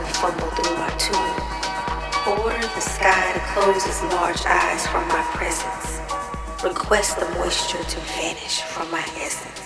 fumble through my tomb. Order the sky to close its large eyes from my presence. Request the moisture to vanish from my essence.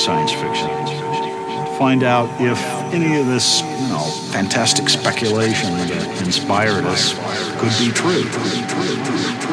Science fiction. Find out if any of this, you know, fantastic speculation that inspired us could be true.